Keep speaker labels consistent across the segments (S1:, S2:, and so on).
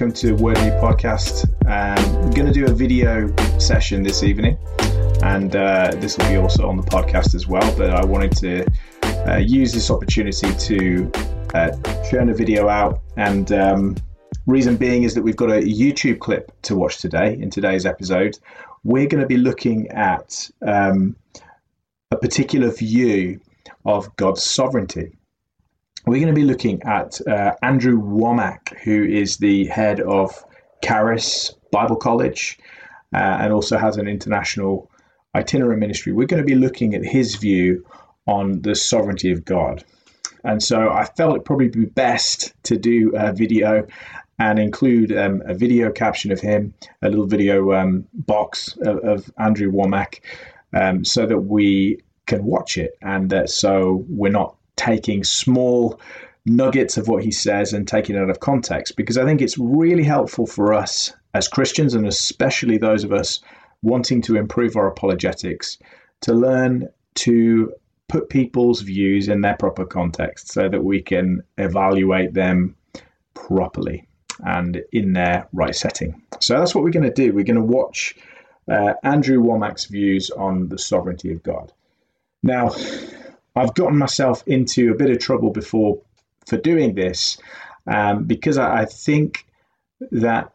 S1: Welcome to Word Me Podcast. Um, we're going to do a video session this evening, and uh, this will be also on the podcast as well. But I wanted to uh, use this opportunity to uh, churn a video out. And um, reason being is that we've got a YouTube clip to watch today in today's episode. We're going to be looking at um, a particular view of God's sovereignty we're going to be looking at uh, Andrew Wommack, who is the head of Charis Bible College uh, and also has an international itinerant ministry. We're going to be looking at his view on the sovereignty of God. And so I felt it probably be best to do a video and include um, a video caption of him, a little video um, box of, of, Andrew Wommack, um, so that we can watch it and uh, so we're not taking small nuggets of what he says and taking it out of context because I think it's really helpful for us as Christians and especially those of us wanting to improve our apologetics to learn to put people's views in their proper context so that we can evaluate them properly and in their right setting. So that's what we're going to do. We're going to watch uh, Andrew Wommack's views on the sovereignty of God. Now, I've gotten myself into a bit of trouble before for doing this um, because I, I think that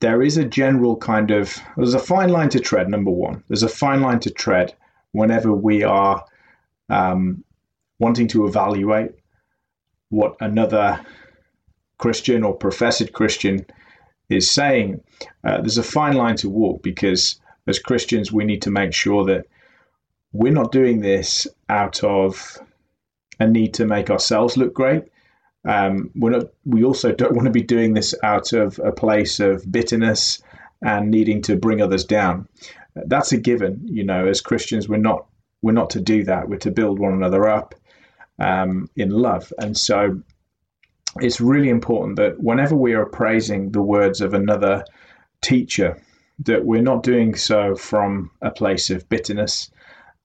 S1: there is a general kind of there's a fine line to tread. Number one, there's a fine line to tread whenever we are um, wanting to evaluate what another Christian or professed Christian is saying. Uh, there's a fine line to walk because as Christians, we need to make sure that we're not doing this out of a need to make ourselves look great. Um, we're not, we also don't want to be doing this out of a place of bitterness and needing to bring others down. That's a given, you know. As Christians, we're not we're not to do that. We're to build one another up um, in love, and so it's really important that whenever we are praising the words of another teacher, that we're not doing so from a place of bitterness,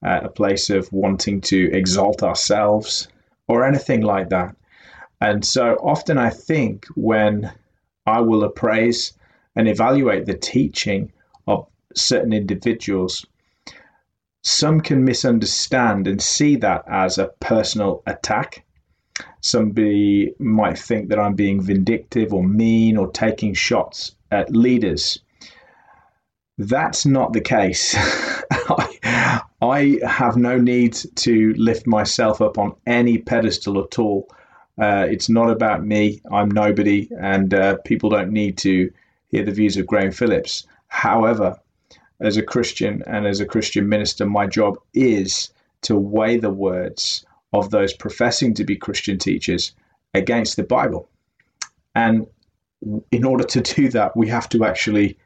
S1: uh, a place of wanting to exalt ourselves or anything like that. And so often I think when I will appraise and evaluate the teaching of certain individuals, some can misunderstand and see that as a personal attack. Somebody might think that I'm being vindictive or mean or taking shots at leaders. That's not the case. I have no need to lift myself up on any pedestal at all. Uh, it's not about me. I'm nobody, and uh, people don't need to hear the views of Graham Phillips. However, as a Christian and as a Christian minister, my job is to weigh the words of those professing to be Christian teachers against the Bible. And in order to do that, we have to actually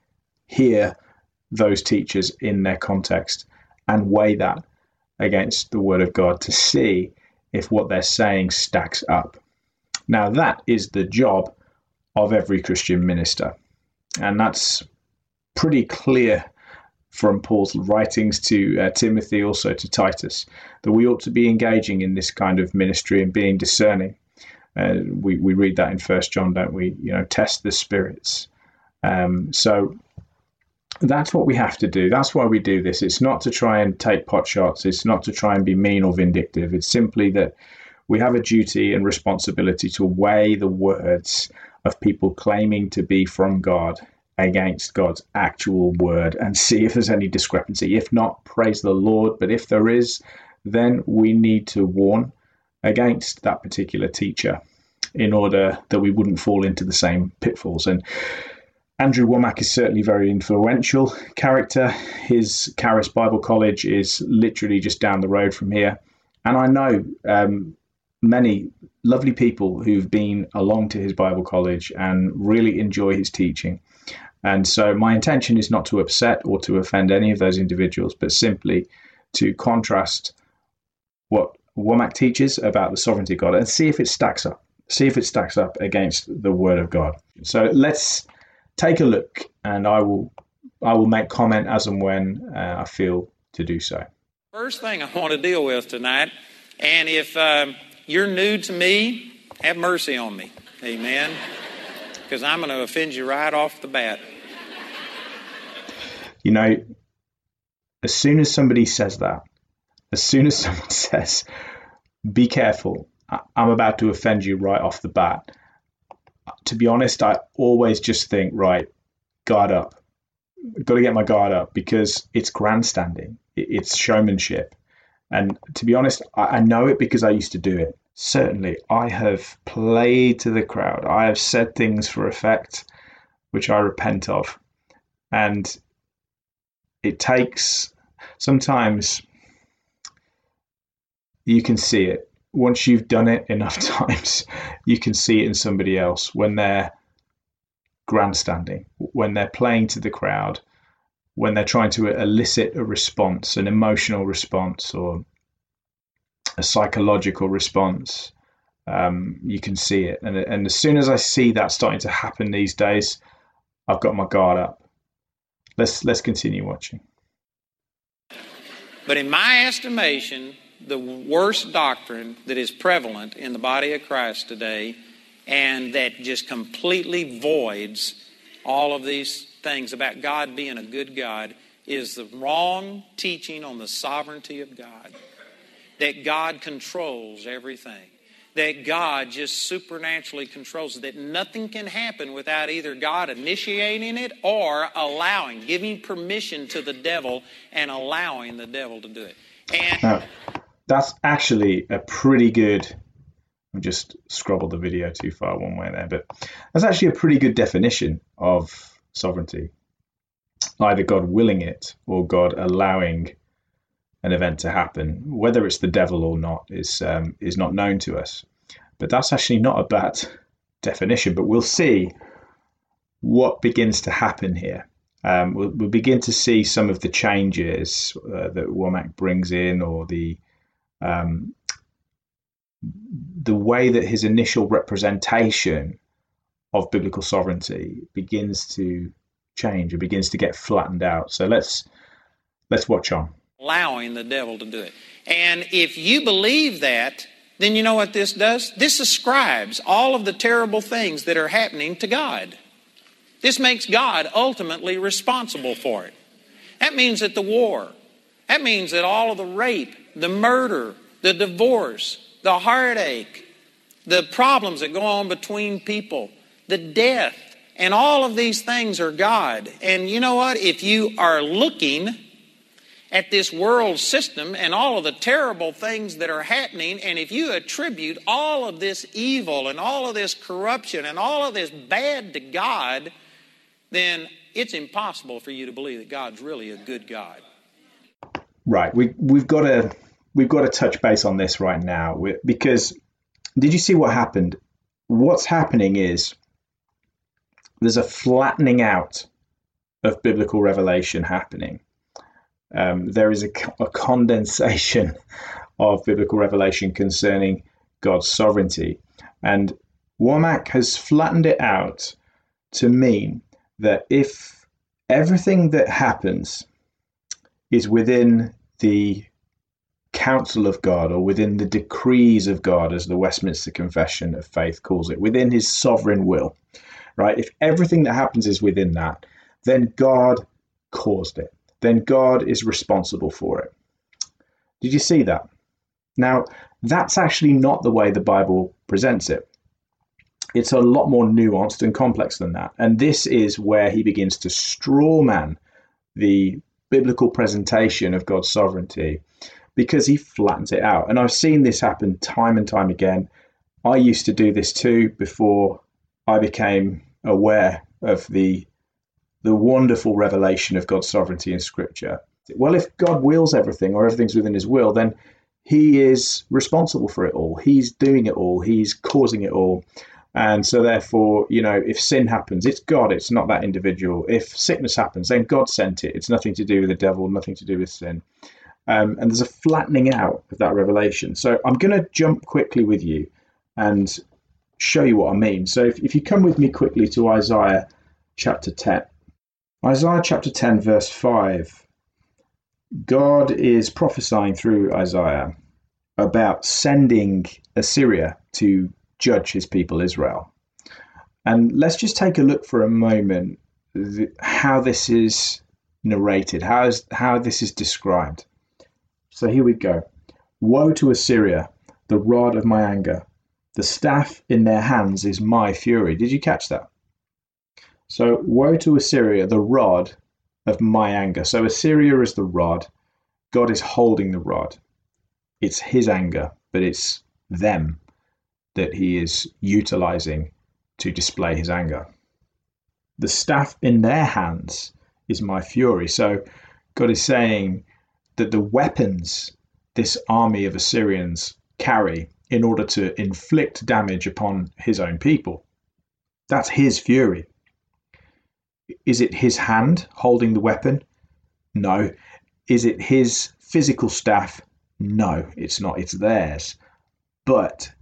S1: hear those teachers in their context and weigh that against the Word of God to see if what they're saying stacks up. Now, that is the job of every Christian minister. And that's pretty clear from Paul's writings to uh, Timothy, also to Titus, that we ought to be engaging in this kind of ministry and being discerning. Uh, we, we read that in First John, don't we? You know, test the spirits. Um, so that's what we have to do. That's why we do this. It's not to try and take pot shots. It's not to try and be mean or vindictive. It's simply that we have a duty and responsibility to weigh the words of people claiming to be from God against God's actual word and see if there's any discrepancy. If not, praise the Lord. But if there is, then we need to warn against that particular teacher in order that we wouldn't fall into the same pitfalls. And Andrew Wommack is certainly a very influential character. His Charis Bible College is literally just down the road from here, and I know um, many lovely people who've been along to his Bible college and really enjoy his teaching. And so, my intention is not to upset or to offend any of those individuals, but simply to contrast what Wommack teaches about the sovereignty of God and see if it stacks up. See if it stacks up against the Word of God. So let's take a look, and I will I will make comment as and when uh, I feel to do so.
S2: First thing I want to deal with tonight, and if um, you're new to me, have mercy on me. Amen. because I'm going to offend you right off the bat.
S1: You know, as soon as somebody says that, as soon as someone says, be careful, I'm about to offend you right off the bat, to be honest, I always just think, right, guard up. Got to get my guard up because it's grandstanding, it's showmanship. And to be honest, I know it because I used to do it. Certainly, I have played to the crowd. I have said things for effect, which I repent of. And it takes sometimes you can see it once you've done it enough times you can see it in somebody else when they're grandstanding when they're playing to the crowd when they're trying to elicit a response an emotional response or a psychological response. Um, you can see it. And, and as soon as i see that starting to happen these days i've got my guard up. Let's let's continue watching.
S2: But in my estimation, the worst doctrine that is prevalent in the body of Christ today and that just completely voids all of these things about God being a good God is the wrong teaching on the sovereignty of God. That God controls everything that God just supernaturally controls that nothing can happen without either God initiating it or allowing, giving permission to the devil and allowing the devil to do it. And
S1: that's actually a pretty good. I just scrobbled the video too far one way there, but that's actually a pretty good definition of sovereignty. Either God willing it or God allowing an event to happen. Whether it's the devil or not is um, is not known to us. But that's actually not a bad definition. But we'll see what begins to happen here. Um, we'll, we'll, begin to see some of the changes uh, that Wommack brings in, or the um, the way that his initial representation of biblical sovereignty begins to change and begins to get flattened out. So let's let's watch on
S2: allowing the devil to do it. And if you believe that, then you know what this does? This ascribes all of the terrible things that are happening to God. This makes God ultimately responsible for it. That means that the war, that means that all of the rape, the murder, the divorce, the heartache, the problems that go on between people, the death, and all of these things are God. And you know what? If you are looking at this world system and all of the terrible things that are happening, and if you attribute all of this evil and all of this corruption and all of this bad to God, then it's impossible for you to believe that God's really a good God.
S1: Right. We we've got to we've got to touch base on this right now because did you see what happened? What's happening is there's a flattening out of biblical revelation happening um, there is a, a condensation of biblical revelation concerning God's sovereignty. And Wommack has flattened it out to mean that if everything that happens is within the counsel of God or within the decrees of God, as the Westminster Confession of Faith calls it, within his sovereign will, right? If everything that happens is within that, then God caused it then God is responsible for it. Did you see that? Now, that's actually not the way the Bible presents it. It's a lot more nuanced and complex than that. And this is where he begins to strawman the biblical presentation of God's sovereignty because he flattens it out. And I've seen this happen time and time again. I used to do this too before I became aware of the the wonderful revelation of God's sovereignty in Scripture. Well, if God wills everything or everything's within His will, then He is responsible for it all. He's doing it all. He's causing it all. And so, therefore, you know, if sin happens, it's God, it's not that individual. If sickness happens, then God sent it. It's nothing to do with the devil, nothing to do with sin. Um, and there's a flattening out of that revelation. So, I'm going to jump quickly with you and show you what I mean. So, if, if you come with me quickly to Isaiah chapter 10. Isaiah chapter 10, verse 5. God is prophesying through Isaiah about sending Assyria to judge his people Israel. And let's just take a look for a moment how this is narrated, how, is, how this is described. So here we go. Woe to Assyria, the rod of my anger. The staff in their hands is my fury. Did you catch that? So, woe to Assyria, the rod of my anger. So, Assyria is the rod. God is holding the rod. It's his anger, but it's them that he is utilizing to display his anger. The staff in their hands is my fury. So, God is saying that the weapons this army of Assyrians carry in order to inflict damage upon his own people. That's his fury. Is it his hand holding the weapon? No. Is it his physical staff? No, it's not. It's theirs. But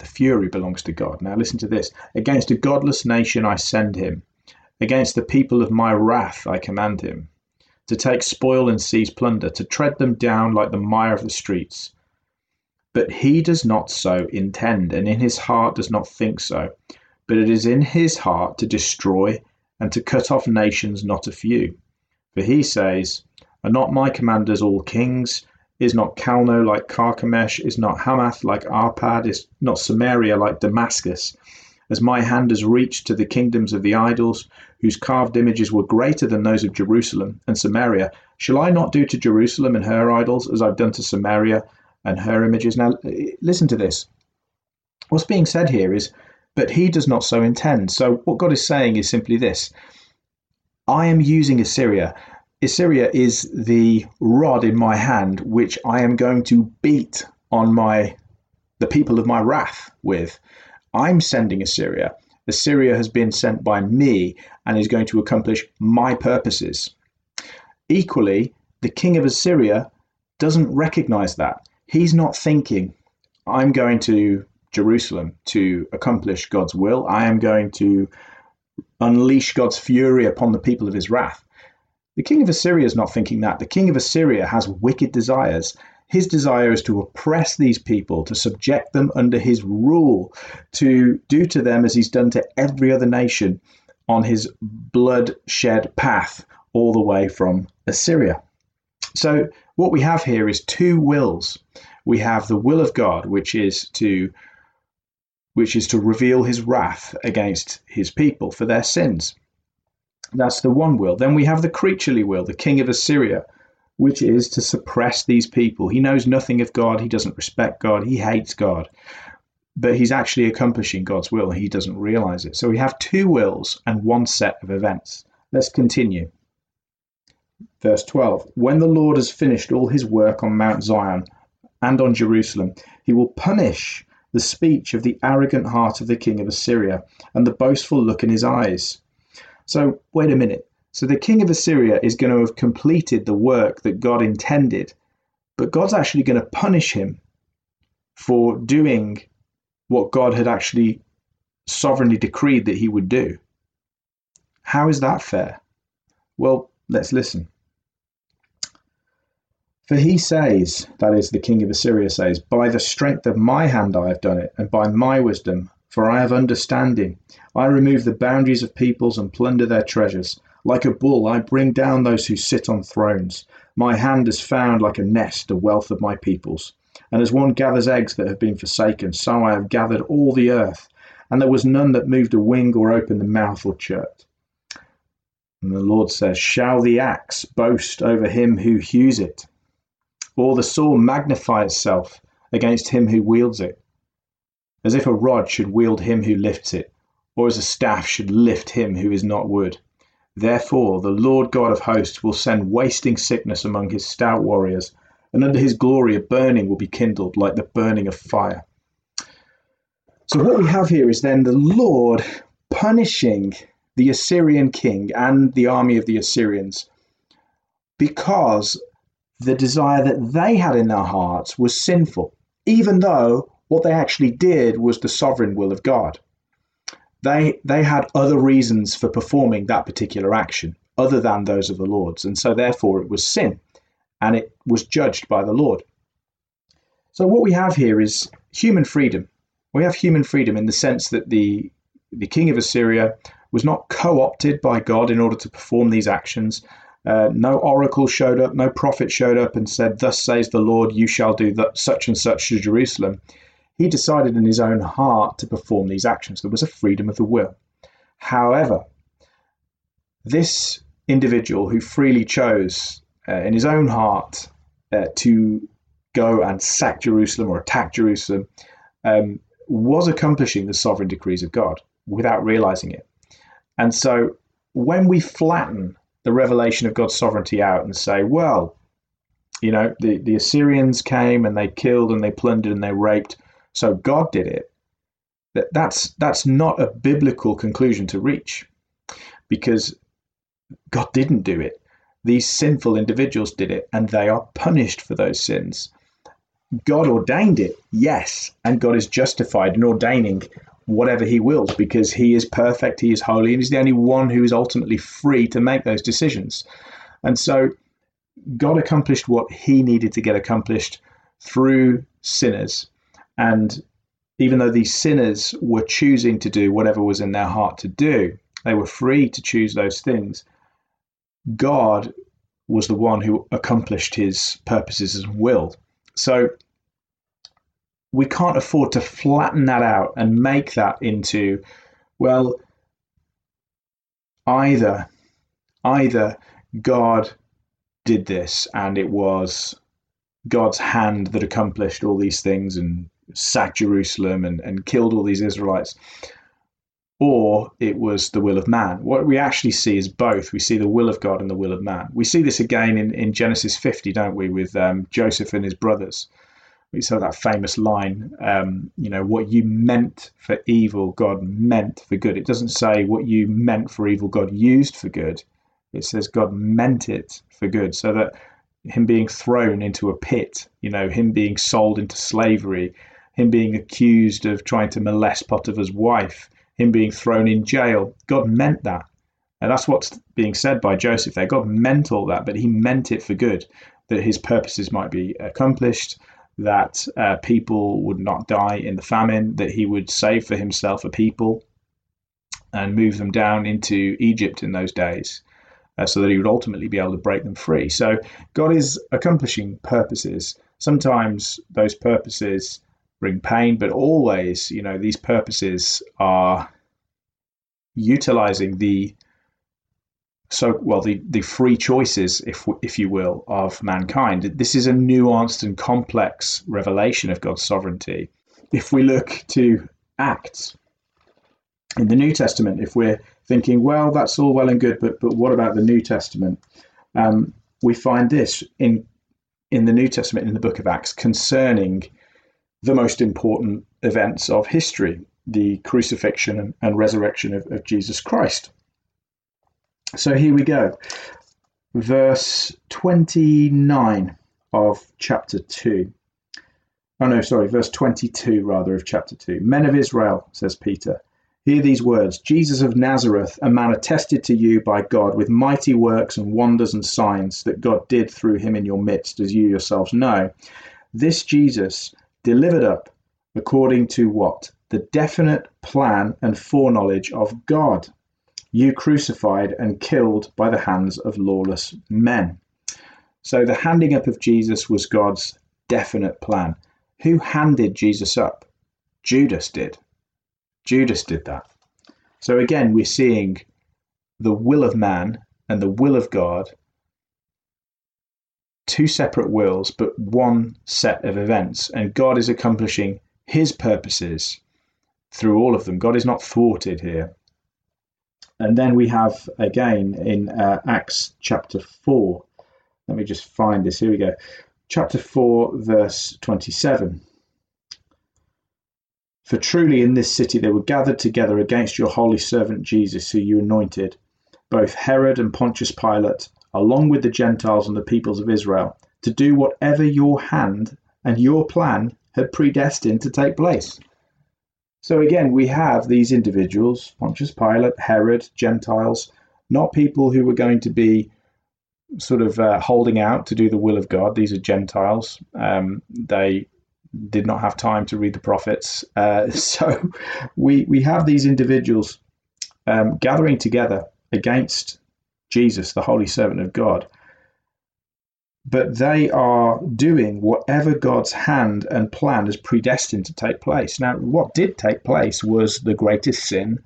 S1: the fury belongs to God. Now listen to this. Against a godless nation I send him. Against the people of my wrath I command him. To take spoil and seize plunder, to tread them down like the mire of the streets. But he does not so intend, and in his heart does not think so. But it is in his heart to destroy and to cut off nations not a few. For he says, Are not my commanders all kings? Is not Calno like Carchemish? Is not Hamath like Arpad? Is not Samaria like Damascus? As my hand has reached to the kingdoms of the idols, whose carved images were greater than those of Jerusalem and Samaria, shall I not do to Jerusalem and her idols as I've done to Samaria and her images? Now, listen to this. What's being said here is but he does not so intend. So, what God is saying is simply this I am using Assyria. Assyria is the rod in my hand, which I am going to beat on my the people of my wrath with. I'm sending Assyria. Assyria has been sent by me and is going to accomplish my purposes. Equally, the king of Assyria doesn't recognize that. He's not thinking, I'm going to Jerusalem to accomplish God's will. I am going to unleash God's fury upon the people of his wrath. The king of Assyria is not thinking that. The king of Assyria has wicked desires. His desire is to oppress these people, to subject them under his rule, to do to them as he's done to every other nation on his bloodshed path all the way from Assyria. So, what we have here is two wills. We have the will of God, which is to which is to reveal his wrath against his people for their sins. That's the one will. Then we have the creaturely will, the king of Assyria, which is to suppress these people. He knows nothing of God, he doesn't respect God, he hates God, but he's actually accomplishing God's will. He doesn't realize it. So we have two wills and one set of events. Let's continue. Verse 12 When the Lord has finished all his work on Mount Zion and on Jerusalem, he will punish the speech of the arrogant heart of the king of Assyria, and the boastful look in his eyes. So, wait a minute. So, the king of Assyria is going to have completed the work that God intended, but God's actually going to punish him for doing what God had actually sovereignly decreed that he would do. How is that fair? Well, let's listen. For he says, that is, the king of Assyria says, By the strength of my hand I have done it, and by my wisdom, for I have understanding. I remove the boundaries of peoples and plunder their treasures. Like a bull, I bring down those who sit on thrones. My hand has found like a nest the wealth of my peoples. And as one gathers eggs that have been forsaken, so I have gathered all the earth. And there was none that moved a wing or opened the mouth or chirped. And the Lord says, Shall the axe boast over him who hews it? or the saw magnify itself against him who wields it, as if a rod should wield him who lifts it, or as a staff should lift him who is not wood. Therefore, the Lord God of hosts will send wasting sickness among his stout warriors, and under his glory a burning will be kindled like the burning of fire. So, what we have here is then the Lord punishing the Assyrian king and the army of the Assyrians because the desire that they had in their hearts was sinful, even though what they actually did was the sovereign will of God. They, they had other reasons for performing that particular action other than those of the Lord's, and so therefore it was sin and it was judged by the Lord. So, what we have here is human freedom. We have human freedom in the sense that the the king of Assyria was not co opted by God in order to perform these actions. Uh, no oracle showed up, no prophet showed up and said, Thus says the Lord, you shall do that, such and such to Jerusalem. He decided in his own heart to perform these actions. There was a freedom of the will. However, this individual who freely chose uh, in his own heart uh, to go and sack Jerusalem or attack Jerusalem um, was accomplishing the sovereign decrees of God without realizing it. And so when we flatten the revelation of God's sovereignty out and say, well, you know, the, the Assyrians came and they killed and they plundered and they raped, so God did it. That that's that's not a biblical conclusion to reach, because God didn't do it. These sinful individuals did it, and they are punished for those sins. God ordained it, yes, and God is justified in ordaining whatever he wills because he is perfect, he is holy, and he's the only one who is ultimately free to make those decisions. And so God accomplished what he needed to get accomplished through sinners. And even though these sinners were choosing to do whatever was in their heart to do, they were free to choose those things. God was the one who accomplished his purposes and will. So we can't afford to flatten that out and make that into, well, either either God did this and it was God's hand that accomplished all these things and sacked Jerusalem and, and killed all these Israelites, or it was the will of man. What we actually see is both. We see the will of God and the will of man. We see this again in, in Genesis 50, don't we, with um, Joseph and his brothers we saw that famous line, um, you know, what you meant for evil, God meant for good. It doesn't say what you meant for evil, God used for good. It says God meant it for good. So that him being thrown into a pit, you know, him being sold into slavery, him being accused of trying to molest Potiphar's wife, him being thrown in jail, God meant that. And that's what's being said by Joseph there. God meant all that, but he meant it for good, that his purposes might be accomplished, that uh, people would not die in the famine, that he would save for himself a people and move them down into Egypt in those days. Uh, so that he would ultimately be able to break them free. So God is accomplishing purposes. Sometimes those purposes bring pain, but always, you know, these purposes are utilizing the so well the the free choices if if you will of mankind. This is a nuanced and complex revelation of god's sovereignty. If we look to acts in the new testament if we're thinking well that's all well and good but but what about the new testament? Um, we find this in in the new testament in the book of acts concerning the most important events of history the crucifixion and, resurrection of, of jesus christ so here we go. Verse 29 of chapter 2. Oh, no, sorry, verse 22 rather of chapter 2. Men of Israel, says Peter, hear these words Jesus of Nazareth, a man attested to you by God with mighty works and wonders and signs that God did through him in your midst, as you yourselves know. This Jesus delivered up according to what? The definite plan and foreknowledge of God you crucified and killed by the hands of lawless men. So the handing up of Jesus was God's definite plan. Who handed Jesus up? Judas did. Judas did that. So again, we're seeing the will of man and the will of God, two separate wills, but one set of events. And God is accomplishing his purposes through all of them. God is not thwarted here. And then we have again in uh, Acts chapter 4. Let me just find this. Here we go. Chapter 4, verse 27. For truly in this city they were gathered together against your holy servant Jesus, who you anointed, both Herod and Pontius Pilate, along with the Gentiles and the peoples of Israel, to do whatever your hand and your plan had predestined to take place. So again, we have these individuals, Pontius Pilate, Herod, Gentiles, not people who were going to be sort of uh, holding out to do the will of God. These are Gentiles. Um, they did not have time to read the prophets. Uh, so we we have these individuals um, gathering together against Jesus, the holy servant of God. But they are doing whatever God's hand and plan has predestined to take place. Now, what did take place was the greatest sin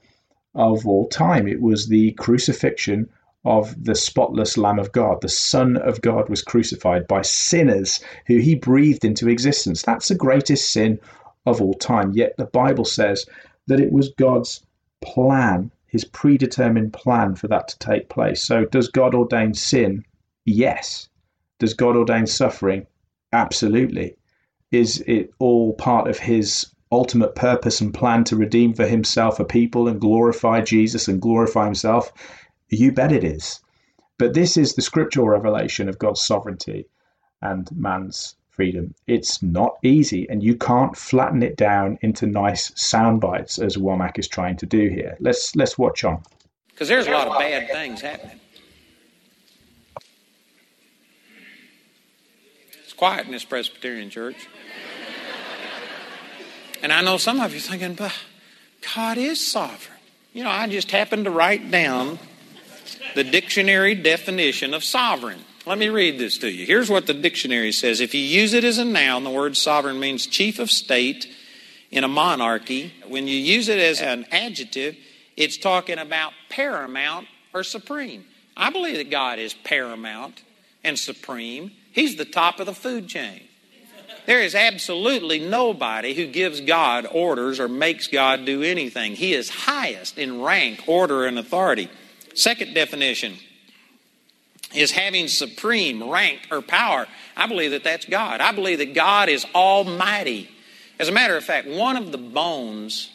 S1: of all time. It was the crucifixion of the spotless Lamb of God. The Son of God was crucified by sinners who he breathed into existence. That's the greatest sin of all time. Yet the Bible says that it was God's plan, his predetermined plan for that to take place. So, does God ordain sin? Yes. Does God ordain suffering? Absolutely. Is it all part of his ultimate purpose and plan to redeem for himself a people and glorify Jesus and glorify himself? You bet it is. But this is the scriptural revelation of God's sovereignty and man's freedom. It's not easy, and you can't flatten it down into nice sound bites as Wommack is trying to do here. Let's let's watch on.
S2: Because there's a lot of bad things happening. It's quiet in this Presbyterian church. And I know some of you're thinking, but God is sovereign. You know, I just happened to write down the dictionary definition of sovereign. Let me read this to you. Here's what the dictionary says. If you use it as a noun, the word sovereign means chief of state in a monarchy. When you use it as an adjective, it's talking about paramount or supreme. I believe that God is paramount and supreme. He's the top of the food chain. There is absolutely nobody who gives God orders or makes God do anything. He is highest in rank, order, and authority. Second definition is having supreme rank or power. I believe that that's God. I believe that God is almighty. As a matter of fact, one of the bones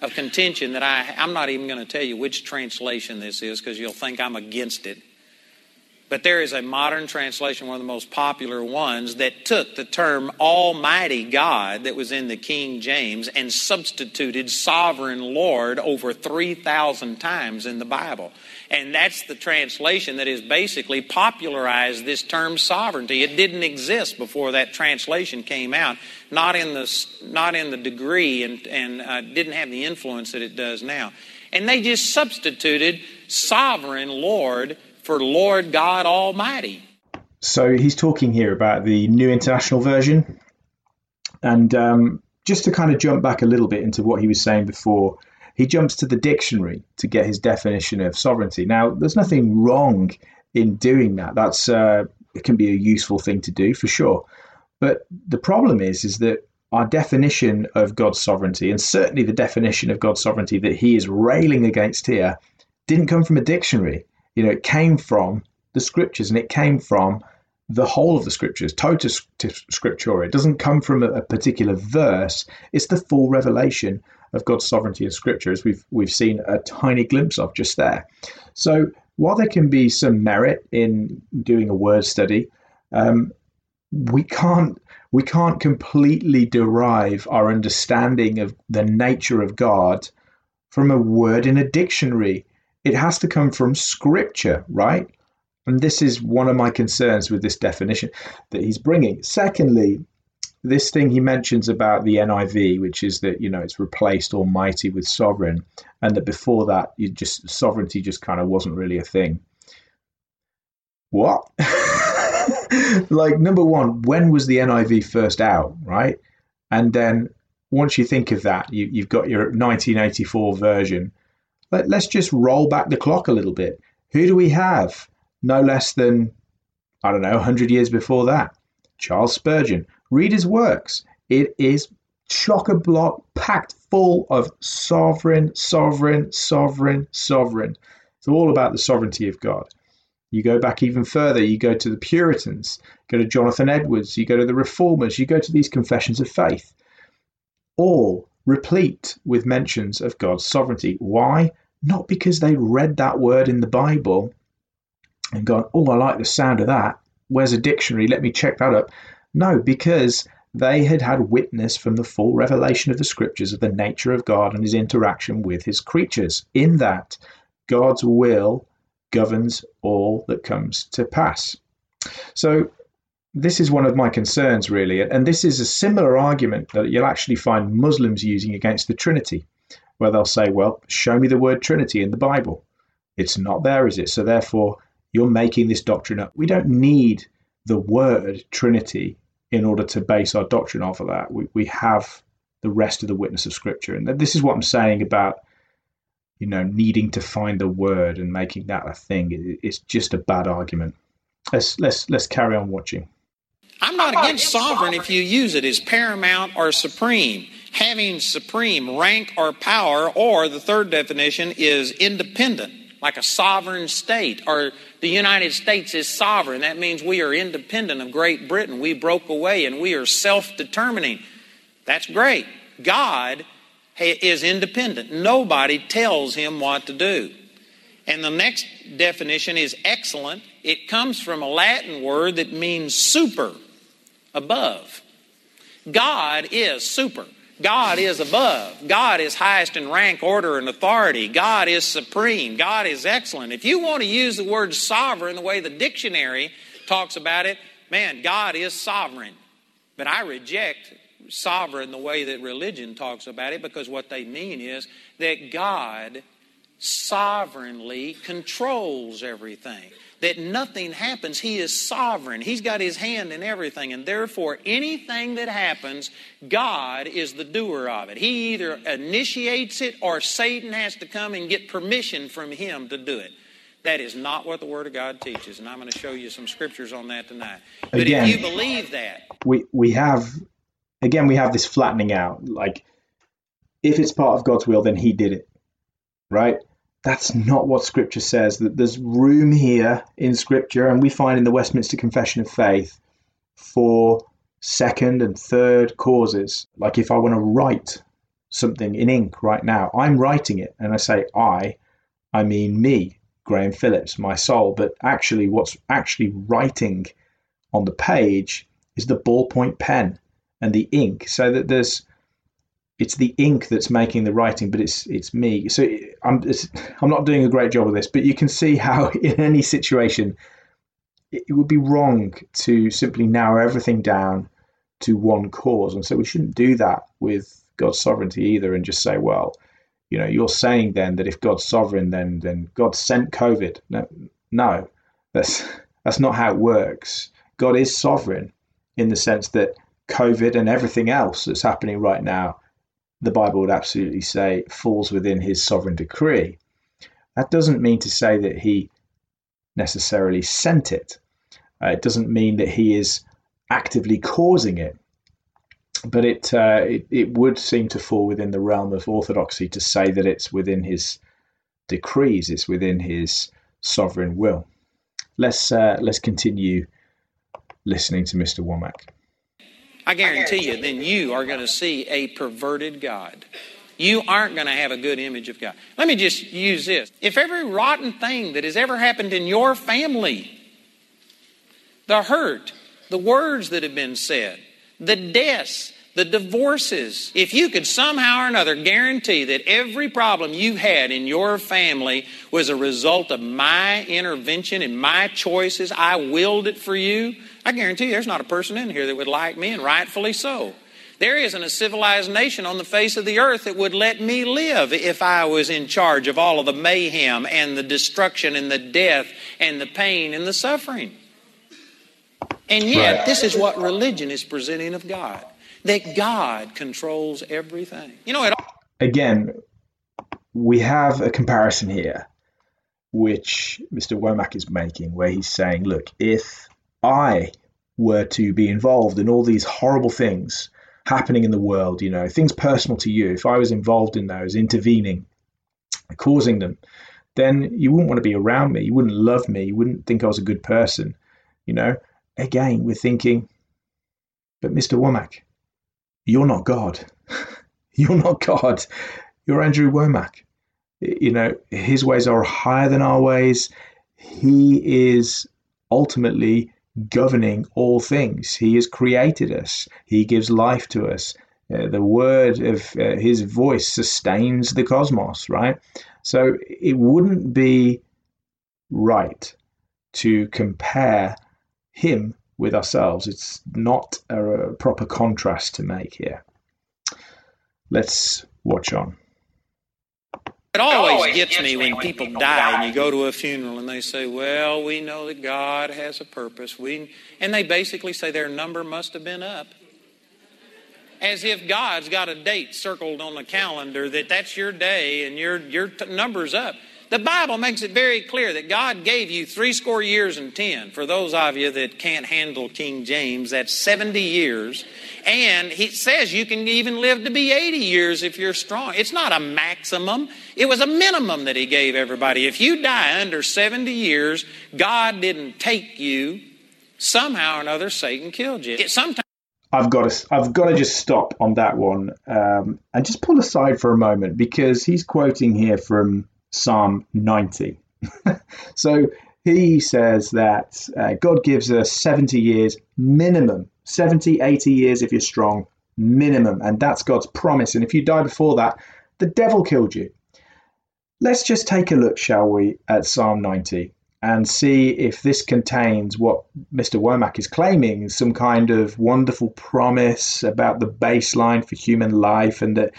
S2: of contention that I, I'm not even going to tell you which translation this is because you'll think I'm against it. But there is a modern translation, one of the most popular ones, that took the term Almighty God that was in the King James and substituted Sovereign Lord over 3,000 times in the Bible. And that's the translation that has basically popularized this term sovereignty. It didn't exist before that translation came out, not in the, not in the degree and, and uh, didn't have the influence that it does now. And they just substituted Sovereign Lord for Lord God Almighty.
S1: So he's talking here about the New International Version. And um, just to kind of jump back a little bit into what he was saying before, he jumps to the dictionary to get his definition of sovereignty. Now, there's nothing wrong in doing that. That's uh, it can be a useful thing to do for sure. But the problem is, is that our definition of God's sovereignty, and certainly the definition of God's sovereignty that he is railing against here, didn't come from a dictionary. You know, it came from the scriptures and it came from the whole of the scriptures, totus scriptura. It doesn't come from a, a, particular verse. It's the full revelation of God's sovereignty in scripture, as we've we've seen a tiny glimpse of just there. So while there can be some merit in doing a word study, um, we can't we can't completely derive our understanding of the nature of God from a word in a dictionary it has to come from scripture, right? And this is one of my concerns with this definition that he's bringing. Secondly, this thing he mentions about the NIV, which is that you know it's replaced Almighty with sovereign, and that before that, you just sovereignty just kind of wasn't really a thing. What? like number one, when was the NIV first out, right? And then once you think of that, you, you've got your 1984 version, let, let's just roll back the clock a little bit. Who do we have? No less than, I don't know, 100 years before that. Charles Spurgeon. Read his works. It is chock a block, packed full of sovereign, sovereign, sovereign, sovereign. It's all about the sovereignty of God. You go back even further, you go to the Puritans, go to Jonathan Edwards, you go to the Reformers, you go to these confessions of faith. All replete with mentions of God's sovereignty. Why? Not because they read that word in the Bible and gone, oh, I like the sound of that. Where's a dictionary? Let me check that up. No, because they had had witness from the full revelation of the scriptures of the nature of God and his interaction with his creatures. In that, God's will governs all that comes to pass. So this is one of my concerns, really. And this is a similar argument that you'll actually find Muslims using against the Trinity, where they'll say, well, show me the word Trinity in the Bible. It's not there, is it? So therefore, you're making this doctrine up. We don't need the word Trinity in order to base our doctrine off of that. We, we have the rest of the witness of Scripture. And this is what I'm saying about, you know, needing to find the word and making that a thing. It's just a bad argument. Let's let's let's carry on watching.
S2: I'm not against sovereign if you use it as paramount or supreme, having supreme rank or power, or the third definition is independent, like a sovereign state, or the United States is sovereign. That means we are independent of Great Britain. We broke away and we are self determining. That's great. God is independent. Nobody tells him what to do. And the next definition is excellent. It comes from a Latin word that means super above. God is super. God is above. God is highest in rank, order, and authority. God is supreme. God is excellent. If you want to use the word sovereign the way the dictionary talks about it, man, God is sovereign. But I reject sovereign the way that religion talks about it because what they mean is that God sovereignly controls everything that nothing happens. He is sovereign. He's got his hand in everything. And therefore, anything that happens, God is the doer of it. He either initiates it or Satan has to come and get permission from him to do it. That is not what the Word of God teaches. And I'm going to show you some scriptures on that tonight. But again, if you believe that.
S1: We, we have, again, we have this flattening out. Like, if it's part of God's will, then He did it. Right? That's not what Scripture says. That there's room here in Scripture, and we find in the Westminster Confession of Faith for second and third causes. Like if I want to write something in ink right now, I'm writing it, and I say I, I mean me, Graham Phillips, my soul. But actually, what's actually writing on the page is the ballpoint pen and the ink, so that there's it's the ink that's making the writing, but it's it's me. So I'm I'm not doing a great job of this, but you can see how in any situation it, would be wrong to simply narrow everything down to one cause, and so we shouldn't do that with God's sovereignty either, and just say, well, you know, you're saying then that if God's sovereign, then then God sent COVID. No, no, that's that's not how it works. God is sovereign in the sense that COVID and everything else that's happening right now the Bible would absolutely say falls within his sovereign decree. That doesn't mean to say that he necessarily sent it. Uh, it doesn't mean that he is actively causing it. But it, uh, it, it would seem to fall within the realm of orthodoxy to say that it's within his decrees, it's within his sovereign will. Let's uh, let's continue listening to Mr. Wommack.
S2: I guarantee you, then you are going to see a perverted God. You aren't going to have a good image of God. Let me just use this. If every rotten thing that has ever happened in your family, the hurt, the words that have been said, the deaths, the divorces, if you could somehow or another guarantee that every problem you had in your family was a result of my intervention and my choices, I willed it for you, I guarantee you there's not a person in here that would like me, and rightfully so. There isn't a civilized nation on the face of the earth that would let me live if I was in charge of all of the mayhem and the destruction and the death and the pain and the suffering. And yet, right. this is what religion is presenting of God that God controls everything. You know, it
S1: again, we have a comparison here, which Mr. Wommack is making, where he's saying, look, if I were to be involved in all these horrible things happening in the world, you know, things personal to you, if I was involved in those, intervening, causing them, then you wouldn't want to be around me. You wouldn't love me. You wouldn't think I was a good person. You know, again, we're thinking, but Mr. Wommack, you're not God. you're not God. You're Andrew Wommack. You know, his ways are higher than our ways. He is ultimately governing all things. He has created us, He gives life to us. Uh, the word of uh, His voice sustains the cosmos, right? So it wouldn't be right to compare Him with ourselves. It's not a, a proper contrast to make here. Let's watch on.
S2: It always gets me when people die and you go to a funeral and they say, Well, we know that God has a purpose. We, and they basically say their number must have been up. As if God's got a date circled on the calendar that that's your day and your, your t- number's up. The Bible makes it very clear that God gave you three score years and ten. For those of you that can't handle King James, that's 70 years. And he says you can even live to be 80 years if you're strong. It's not a maximum, it was a minimum that he gave everybody. If you die under 70 years, God didn't take you. Somehow or another, Satan killed you. It, sometimes
S1: I've got to, I've got to just stop on that one um, and just pull aside for a moment because he's quoting here from Psalm 90. so he says that uh, God gives us 70 years minimum, 70, 80 years if you're strong, minimum. And that's God's promise. And if you die before that, the devil killed you. Let's just take a look, shall we, at Psalm 90 and see if this contains what Mr. Wommack is claiming some kind of wonderful promise about the baseline for human life and that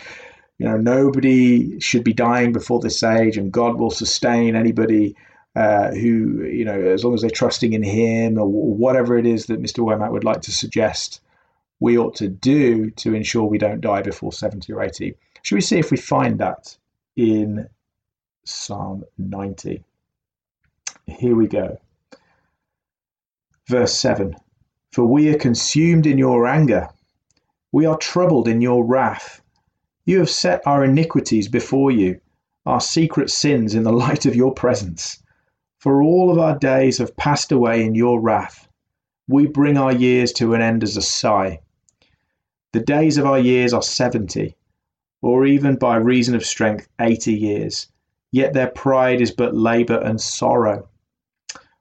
S1: you know, nobody should be dying before this age, and God will sustain anybody uh, who, you know, as long as they're trusting in Him or whatever it is that Mr. Wommack would like to suggest we ought to do to ensure we don't die before 70 or 80. Should we see if we find that in Psalm 90? Here we go. Verse 7 For we are consumed in your anger, we are troubled in your wrath. You have set our iniquities before you, our secret sins in the light of your presence. For all of our days have passed away in your wrath. We bring our years to an end as a sigh. The days of our years are seventy, or even by reason of strength eighty years. Yet their pride is but labour and sorrow.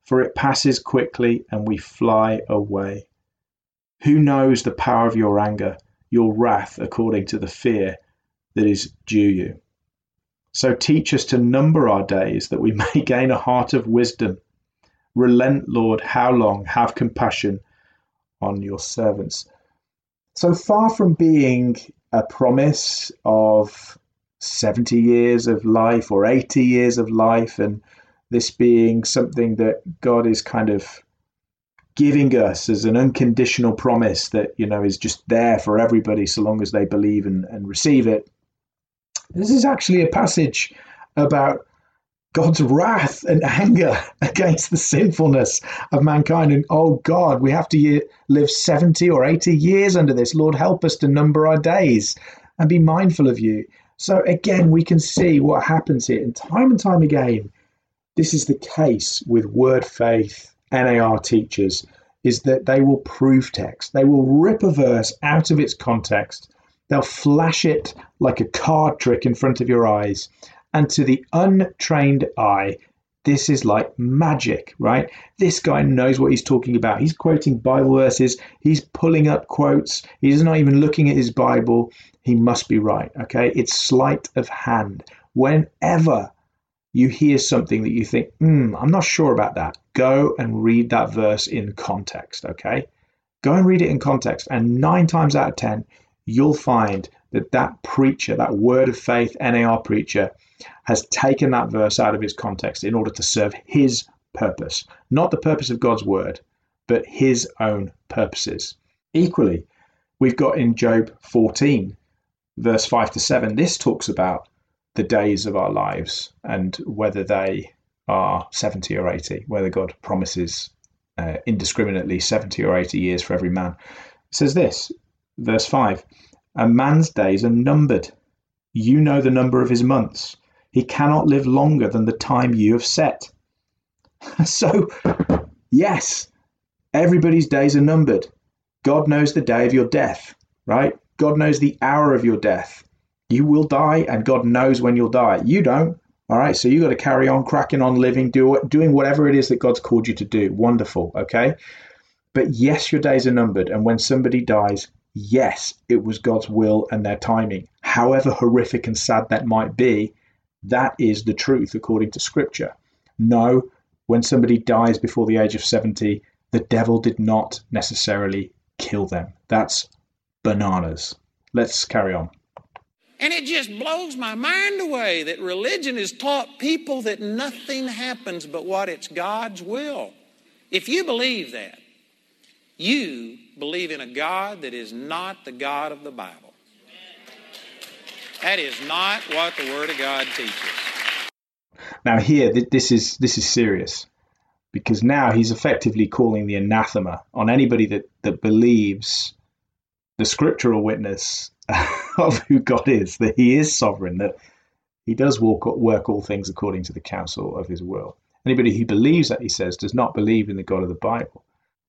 S1: For it passes quickly, and we fly away. Who knows the power of your anger, your wrath according to the fear that is due you. So teach us to number our days that we may gain a heart of wisdom. Relent, Lord, how long? Have compassion on your servants. So far from being a promise of 70 years of life or 80 years of life, and this being something that God is kind of giving us as an unconditional promise that you know is just there for everybody so long as they believe and, and receive it this is actually a passage about God's wrath and anger against the sinfulness of mankind. And oh God, we have to live 70 or 80 years under this. Lord, help us to number our days and be mindful of you. So again, we can see what happens here. And time and time again, this is the case with word faith NAR teachers, is that they will proof text. They will rip a verse out of its context They'll flash it like a card trick in front of your eyes. And to the untrained eye, this is like magic, right? This guy knows what he's talking about. He's quoting Bible verses, he's pulling up quotes, he's not even looking at his Bible. He must be right, okay? It's sleight of hand. Whenever you hear something that you think, hmm, I'm not sure about that, go and read that verse in context, okay? Go and read it in context. And nine times out of 10, you'll find that that preacher, that word of faith NAR preacher, has taken that verse out of its context in order to serve his purpose, not the purpose of God's word, but his own purposes. Equally, we've got in Job 14, verse 5 to 7, this talks about the days of our lives and whether they are 70 or 80, whether God promises uh, indiscriminately 70 or 80 years for every man. It says this Verse 5 A man's days are numbered. You know the number of his months. He cannot live longer than the time you have set. so, yes, everybody's days are numbered. God knows the day of your death, right? God knows the hour of your death. You will die, and God knows when you'll die. You don't. All right, so you got to carry on cracking on living, do, doing whatever it is that God's called you to do. Wonderful, okay? But yes, your days are numbered, and when somebody dies, yes, it was God's will and their timing. However horrific and sad that might be, that is the truth according to Scripture. No, when somebody dies before the age of 70, the devil did not necessarily kill them. That's bananas. Let's carry on.
S2: And it just blows my mind away that religion has taught people that nothing happens but what it's God's will. If you believe that, you believe in a God that is not the God of the Bible. That is not what the Word of God teaches.
S1: Now here, this is this is serious because now he's effectively calling the anathema on anybody that that believes the scriptural witness of who God is, that He is sovereign, that He does walk, work all things according to the counsel of His will. Anybody who believes that, he says, does not believe in the God of the Bible.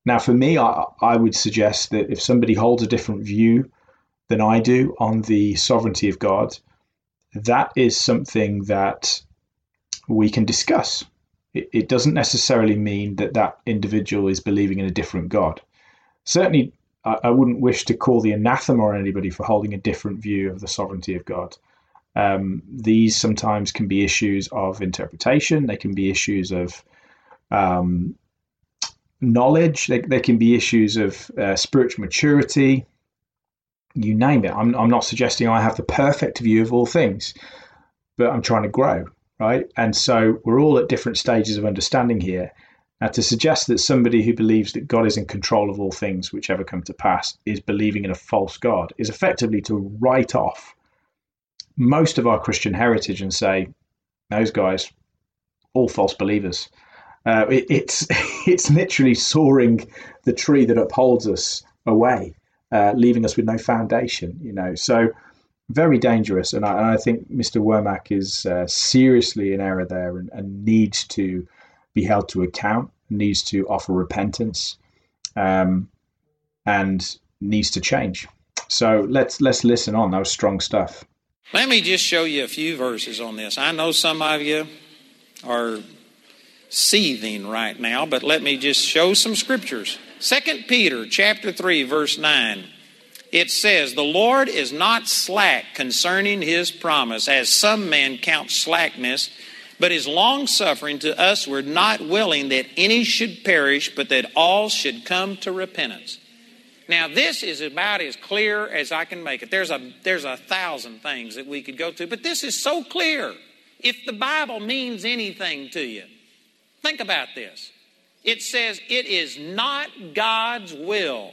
S1: Now, for me, I, I would suggest that if somebody holds a different view than I do on the sovereignty of God, that is something that we can discuss. It, it doesn't necessarily mean that that individual is believing in a different God. Certainly, I, I wouldn't wish to call the anathema on anybody for holding a different view of the sovereignty of God. Um, these sometimes can be issues of interpretation. They can be issues of um, knowledge. There, they, can be issues of uh, spiritual maturity. You name it. I'm, I'm not suggesting I have the perfect view of all things, but I'm trying to grow, right? And so we're all at different stages of understanding here. Now, to suggest that somebody who believes that God is in control of all things, whichever come to pass, is believing in a false God, is effectively to write off most of our Christian heritage and say, those guys, all false believers. Uh, it, it's it's literally sawing the tree that upholds us away, uh, leaving us with no foundation. You know, so very dangerous. And I, and I think Mr. Wommack is uh, seriously in error there and, and needs to be held to account, needs to offer repentance, um, and needs to change. So let's let's listen on. That was strong stuff.
S2: Let me just show you a few verses on this. I know some of you are seething right now, but let me just show some scriptures. Second Peter chapter 3 verse 9. It says, "The Lord is not slack concerning his promise, as some men count slackness, but is long suffering to us, we're not willing that any should perish, but that all should come to repentance. Now, this is about as clear as I can make it. There's a, there's a thousand things that we could go to, but this is so clear. If the Bible means anything to you, think about this. It says it is not God's will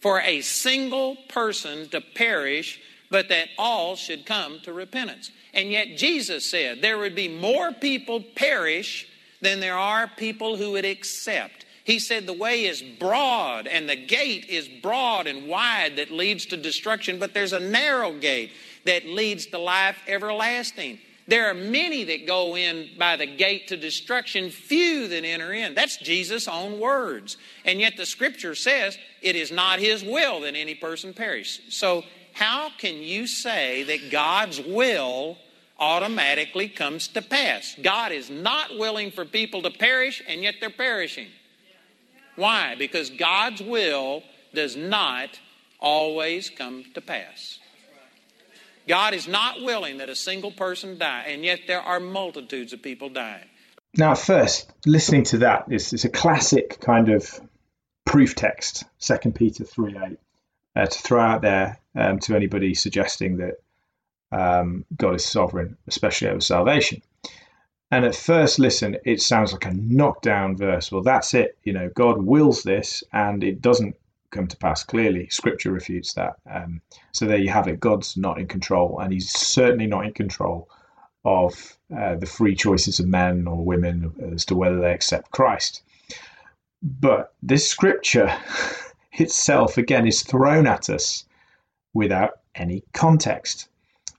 S2: for a single person to perish, but that all should come to repentance. And yet Jesus said there would be more people perish than there are people who would accept. He said the way is broad and the gate is broad and wide that leads to destruction, but there's a narrow gate that leads to life everlasting. There are many that go in by the gate to destruction, few that enter in. That's Jesus' own words. And yet the scripture says it is not his will that any person perish. So how can you say that God's will automatically comes to pass? God is not willing for people to perish, and yet they're perishing. Why? Because God's will does not always come to pass. God is not willing that a single person die, and yet there are multitudes of people dying.
S1: Now, first, listening to that is, is a classic kind of proof text, 2 Peter 3 8 uh, to throw out there um, to anybody suggesting that um, God is sovereign, especially over salvation. And at first listen, it sounds like a knockdown verse. Well, that's it. You know, God wills this and it doesn't come to pass. Clearly, scripture refutes that. Um, so there you have it. God's not in control, and he's certainly not in control of uh, the free choices of men or women as to whether they accept Christ. But this scripture itself, again, is thrown at us without any context.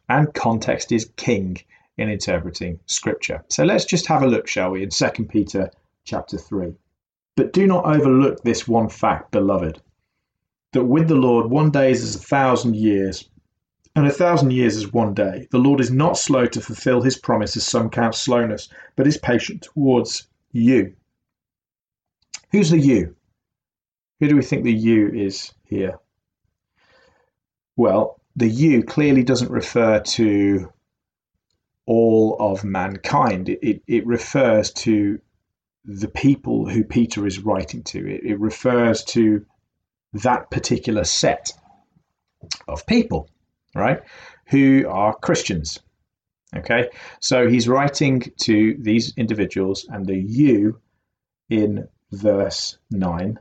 S1: And context is king in interpreting scripture. So let's just have a look, shall we, in 2 Peter chapter 3. But do not overlook this one fact, beloved, that with the Lord one day is as a thousand years, and a thousand years is one day. The Lord is not slow to fulfill his promise, as some count slowness, but is patient towards you. Who's the you? Who do we think the you is here? Well, the you clearly doesn't refer to all of mankind. It, it, it refers to the people who Peter is writing to. It, it refers to that particular set of people, right, who are Christians. Okay, so he's writing to these individuals, and the you in verse 9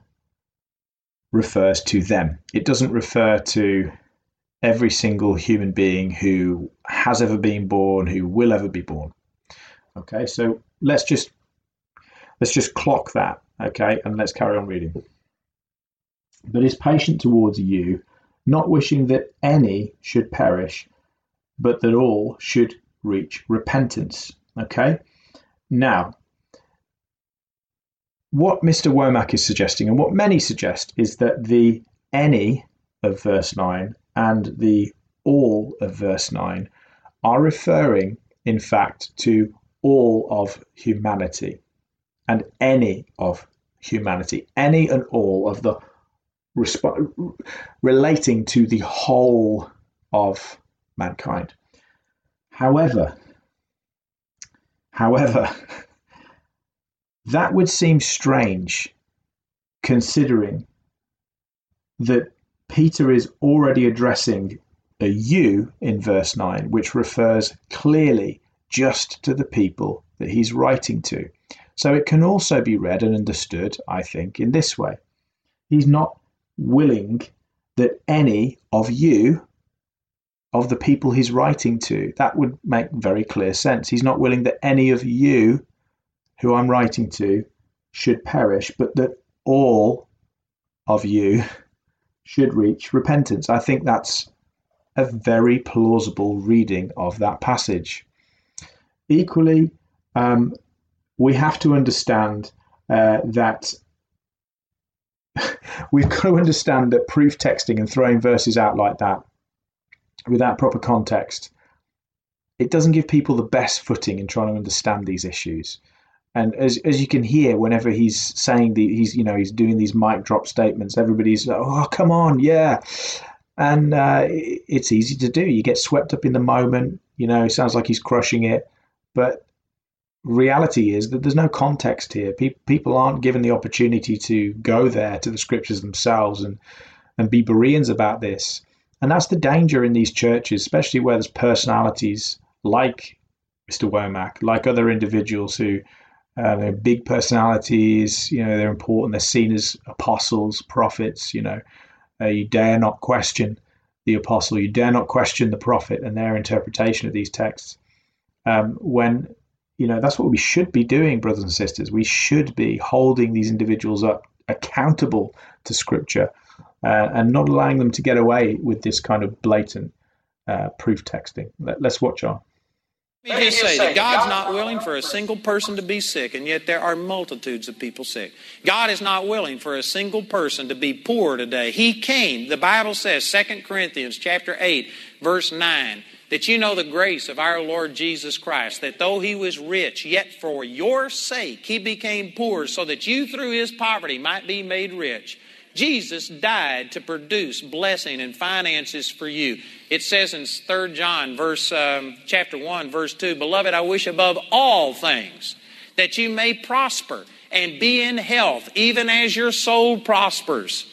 S1: refers to them. It doesn't refer to every single human being who has ever been born, who will ever be born. Okay, so let's just let's just clock that, okay, and let's carry on reading. But is patient towards you, not wishing that any should perish, but that all should reach repentance. Okay? Now, what Mr. Wommack is suggesting, and what many suggest, is that the any of verse 9 and the all of verse 9 are referring, in fact, to all of humanity and any of humanity, any and all of the resp- relating to the whole of mankind. However, however, that would seem strange considering that Peter is already addressing a you in verse 9, which refers clearly just to the people that he's writing to. So it can also be read and understood, I think, in this way. He's not willing that any of you, of the people he's writing to, that would make very clear sense. He's not willing that any of you who I'm writing to should perish, but that all of you should reach repentance. I think that's a very plausible reading of that passage. Equally, um, we have to understand uh, that we've got to understand that proof texting and throwing verses out like that without proper context it doesn't give people the best footing in trying to understand these issues. And as, as you can hear whenever he's saying the he's you know he's doing these mic drop statements everybody's like oh come on yeah. And uh, it's easy to do. You get swept up in the moment you know it sounds like he's crushing it but reality is that there's no context here. Pe- people aren't given the opportunity to go there to the scriptures themselves and and be Bereans about this. And that's the danger in these churches, especially where there's personalities like Mr. Wommack, like other individuals who uh, they're big personalities. You know, they're important. They're seen as apostles, prophets. You know, uh, you dare not question the apostle. You dare not question the prophet and their interpretation of these texts. Um, when you know that's what we should be doing brothers and sisters we should be holding these individuals up accountable to scripture uh, and not allowing them to get away with this kind of blatant uh, proof texting Let, us watch on
S2: let me just say that God's not willing for a single person to be sick, and yet there are multitudes of people sick. God is not willing for a single person to be poor today. He came, the Bible says, 2 Corinthians chapter 8, verse 9, that you know the grace of our Lord Jesus Christ, that though he was rich, yet for your sake he became poor, so that you through his poverty might be made rich. Jesus died to produce blessing and finances for you. It says in 3 John verse um, chapter 1 verse 2, "Beloved, I wish above all things that you may prosper and be in health, even as your soul prospers."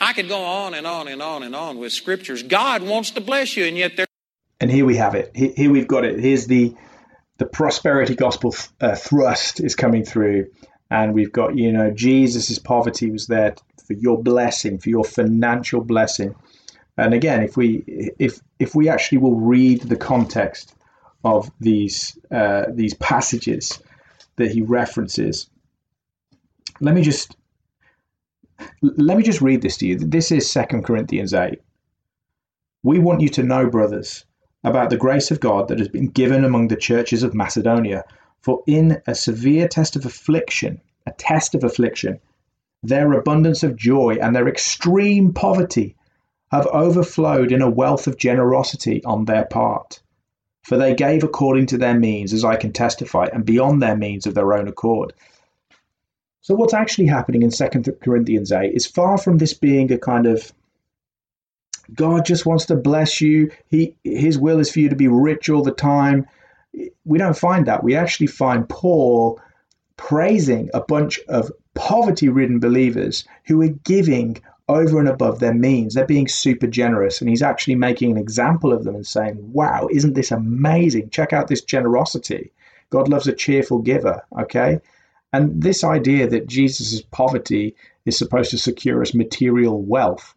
S2: I could go on and on and on and on with scriptures. God wants to bless you, and yet there
S1: and here we have it. Here we've got it. Here's the the prosperity gospel uh, thrust is coming through, and we've got you know Jesus's poverty was there for your blessing, for your financial blessing. And again, if we if if we actually will read the context of these uh, these passages that he references, let me just let me just read this to you. This is Second Corinthians eight. We want you to know, brothers, about the grace of God that has been given among the churches of Macedonia. For in a severe test of affliction, a test of affliction, their abundance of joy and their extreme poverty have overflowed in a wealth of generosity on their part. For they gave according to their means, as I can testify, and beyond their means of their own accord. So, what's actually happening in 2 Corinthians 8 is far from this being a kind of God just wants to bless you. He his will is for you to be rich all the time. We don't find that. We actually find Paul praising a bunch of poverty ridden believers who are giving over and above their means. They're being super generous. And he's actually making an example of them and saying, wow, isn't this amazing? Check out this generosity. God loves a cheerful giver. Okay. And this idea that Jesus' poverty is supposed to secure us material wealth.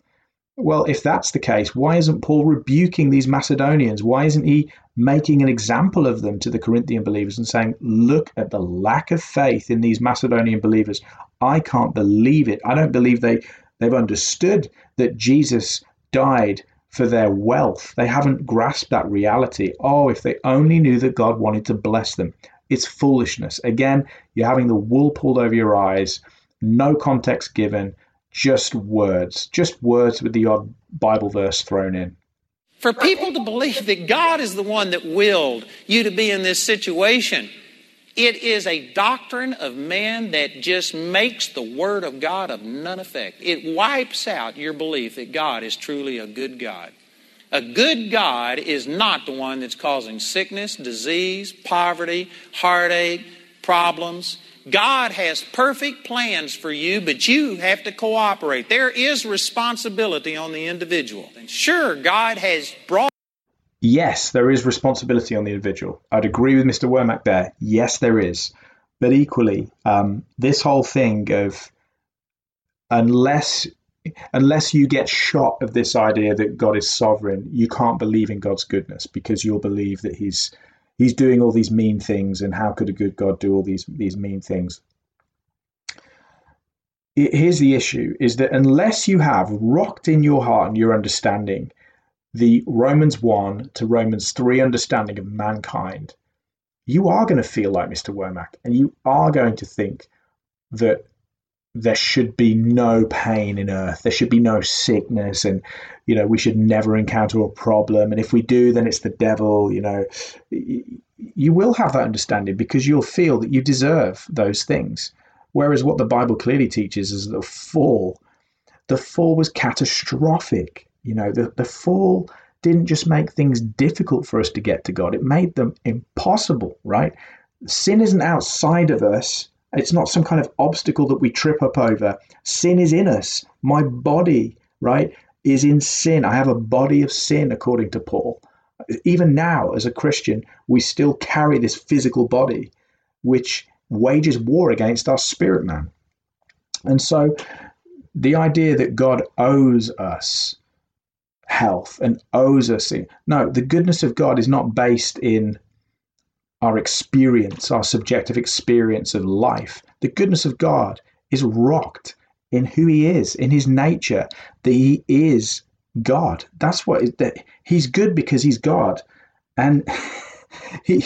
S1: Well, if that's the case, why isn't Paul rebuking these Macedonians? Why isn't he making an example of them to the Corinthian believers and saying, Look at the lack of faith in these Macedonian believers. I can't believe it. I don't believe they They've understood that Jesus died for their wealth. They haven't grasped that reality. Oh, if they only knew that God wanted to bless them. It's foolishness. Again, you're having the wool pulled over your eyes, no context given, just words, just words with the odd Bible verse thrown in.
S2: For people to believe that God is the one that willed you to be in this situation it is a doctrine of man that just makes the Word of God of none effect. It wipes out your belief that God is truly a good God. A good God is not the one that's causing sickness, disease, poverty, heartache, problems. God has perfect plans for you, but you have to cooperate. There is responsibility on the individual. And sure, God has brought
S1: Yes, there is responsibility on the individual. I'd agree with Mr. Wommack there. Yes, there is. But equally, um, this whole thing of unless unless you get shot of this idea that God is sovereign, you can't believe in God's goodness because you'll believe that He's He's doing all these mean things, and how could a good God do all these these mean things? Here's the issue: is that unless you have rocked in your heart and your understanding the Romans 1 to Romans 3 understanding of mankind, you are going to feel like Mr. Wommack and you are going to think that there should be no pain in earth. There should be no sickness and you know we should never encounter a problem. And if we do then it's the devil you know. You will have that understanding because you'll feel that you deserve those things. Whereas what the bible clearly teaches is the fall. The fall was catastrophic you know, the, the fall didn't just make things difficult for us to get to God, it made them impossible, right? Sin isn't outside of us. It's not some kind of obstacle that we trip up over. Sin is in us. My body, right, is in sin. I have a body of sin, according to Paul. Even now, as a Christian, we still carry this physical body, which wages war against our spirit man. And so the idea that God owes us health and owes us. No, the goodness of God is not based in our experience, our subjective experience of life. The goodness of God is rocked in who He is, in His nature, that He is God. That's what that He's good because He's God, and He.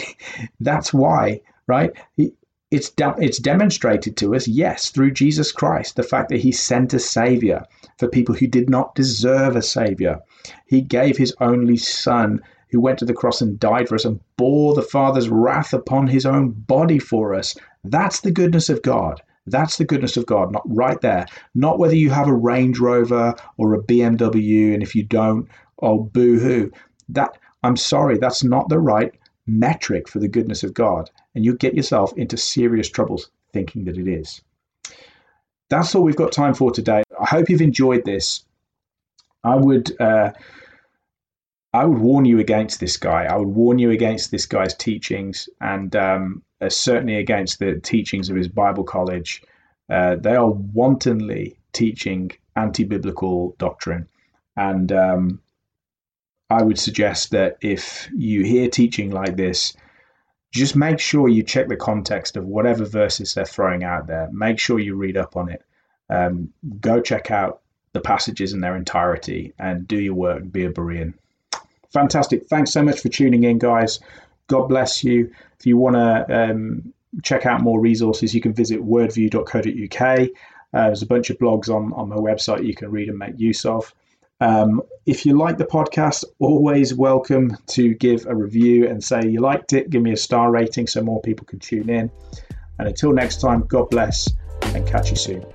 S1: That's why, right? He, it's de- it's demonstrated to us, yes, through Jesus Christ, the fact that He sent a Savior for people who did not deserve a Savior. He gave His only Son, who went to the cross and died for us and bore the Father's wrath upon His own body for us. That's the goodness of God. That's the goodness of God, not right there. Not whether you have a Range Rover or a BMW, and if you don't, oh boo hoo. That I'm sorry, that's not the right metric for the goodness of God. And you get yourself into serious troubles thinking that it is. That's all we've got time for today. I hope you've enjoyed this. I would uh, I would warn you against this guy. I would warn you against this guy's teachings, and um, uh, certainly against the teachings of his Bible college. Uh, they are wantonly teaching anti-biblical doctrine, and um, I would suggest that if you hear teaching like this, just make sure you check the context of whatever verses they're throwing out there. Make sure you read up on it. Um, go check out the passages in their entirety and do your work. Be a Berean. Fantastic. Thanks so much for tuning in, guys. God bless you. If you want to um, check out more resources, you can visit wordview.co.uk. Uh, there's a bunch of blogs on, on my website you can read and make use of. Um, if you like the podcast, always welcome to give a review and say you liked it. Give me a star rating so more people can tune in. And until next time, God bless and catch you soon.